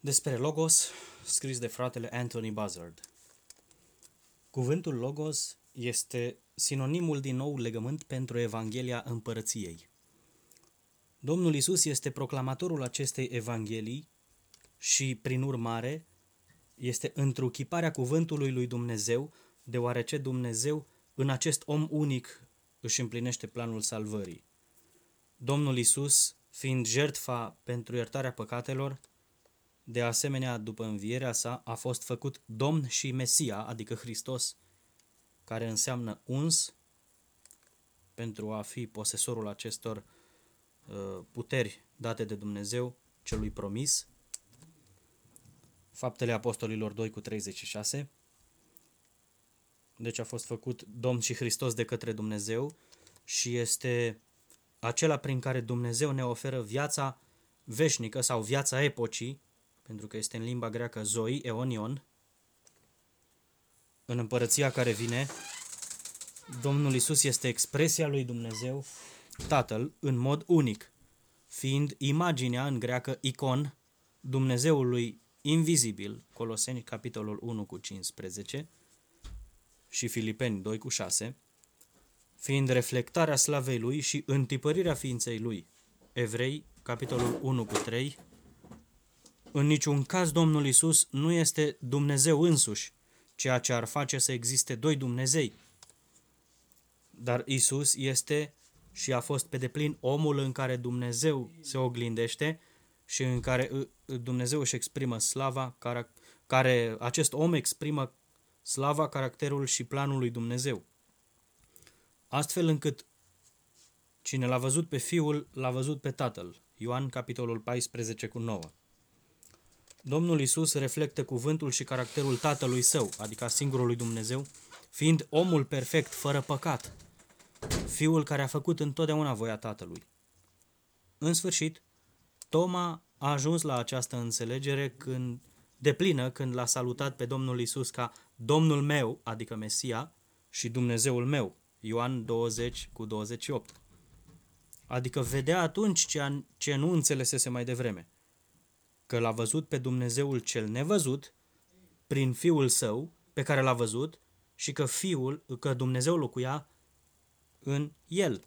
Despre Logos, scris de fratele Anthony Buzzard. Cuvântul Logos este sinonimul din nou legământ pentru Evanghelia Împărăției. Domnul Isus este proclamatorul acestei Evanghelii și, prin urmare, este întruchiparea cuvântului lui Dumnezeu, deoarece Dumnezeu, în acest om unic, își împlinește planul salvării. Domnul Isus, fiind jertfa pentru iertarea păcatelor, de asemenea, după învierea sa, a fost făcut Domn și Mesia, adică Hristos, care înseamnă uns pentru a fi posesorul acestor uh, puteri date de Dumnezeu celui promis. Faptele Apostolilor 2 cu 36. Deci a fost făcut Domn și Hristos de către Dumnezeu și este acela prin care Dumnezeu ne oferă viața veșnică sau viața epocii, pentru că este în limba greacă zoi, eonion, în împărăția care vine, Domnul Isus este expresia lui Dumnezeu, Tatăl, în mod unic, fiind imaginea în greacă icon, Dumnezeului invizibil, Coloseni capitolul 1 cu 15 și Filipeni 2 cu 6, fiind reflectarea slavei lui și întipărirea ființei lui, Evrei capitolul 1 cu 3, în niciun caz Domnul Isus nu este Dumnezeu însuși, ceea ce ar face să existe doi Dumnezei. Dar Isus este și a fost pe deplin omul în care Dumnezeu se oglindește și în care Dumnezeu își exprimă slava, care acest om exprimă slava, caracterul și planul lui Dumnezeu. Astfel încât cine l-a văzut pe Fiul, l-a văzut pe Tatăl. Ioan, capitolul 14 cu 9. Domnul Isus reflectă cuvântul și caracterul Tatălui Său, adică a singurului Dumnezeu, fiind omul perfect, fără păcat, Fiul care a făcut întotdeauna voia Tatălui. În sfârșit, Toma a ajuns la această înțelegere când, de plină când l-a salutat pe Domnul Isus ca Domnul meu, adică Mesia, și Dumnezeul meu, Ioan 20 cu 28. Adică vedea atunci ce, ce nu înțelesese mai devreme – că l-a văzut pe Dumnezeul cel nevăzut prin Fiul Său, pe care l-a văzut, și că Fiul, că Dumnezeu locuia în el.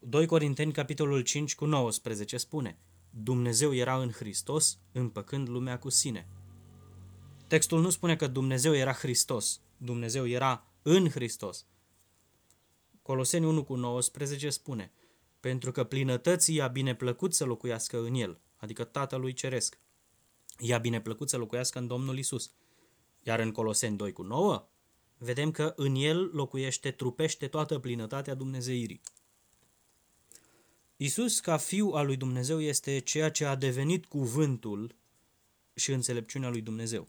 2 Corinteni, capitolul 5, cu 19, spune Dumnezeu era în Hristos, împăcând lumea cu sine. Textul nu spune că Dumnezeu era Hristos, Dumnezeu era în Hristos. Coloseni 1 cu 19 spune pentru că plinătății i-a bine plăcut să locuiască în el, adică Tatălui Ceresc. I-a bine plăcut să locuiască în Domnul Isus. Iar în Coloseni 2 cu 9, vedem că în el locuiește, trupește toată plinătatea Dumnezeirii. Isus, ca fiu al lui Dumnezeu, este ceea ce a devenit cuvântul și înțelepciunea lui Dumnezeu.